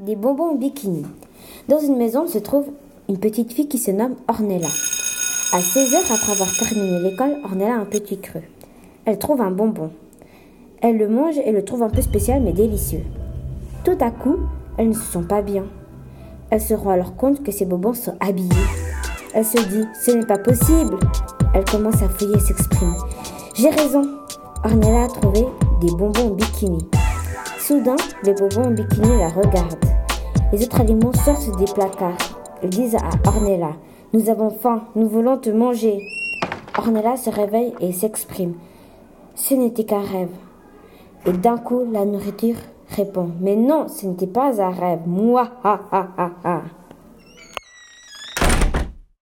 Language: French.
des bonbons bikini. Dans une maison se trouve une petite fille qui se nomme Ornella. À 16 heures, après avoir terminé l'école, Ornella a un petit creux. Elle trouve un bonbon. Elle le mange et le trouve un peu spécial mais délicieux. Tout à coup, elle ne se sent pas bien. Elle se rend alors compte que ses bonbons sont habillés. Elle se dit, ce n'est pas possible. Elle commence à fouiller et s'exprime. J'ai raison. Ornella a trouvé des bonbons bikini. Soudain, les bonbons au bikini la regardent. Les autres aliments sortent des placards. Ils disent à Ornella Nous avons faim, nous voulons te manger. Ornella se réveille et s'exprime. Ce n'était qu'un rêve. Et d'un coup, la nourriture répond Mais non, ce n'était pas un rêve. Moi, ha ha ha ha.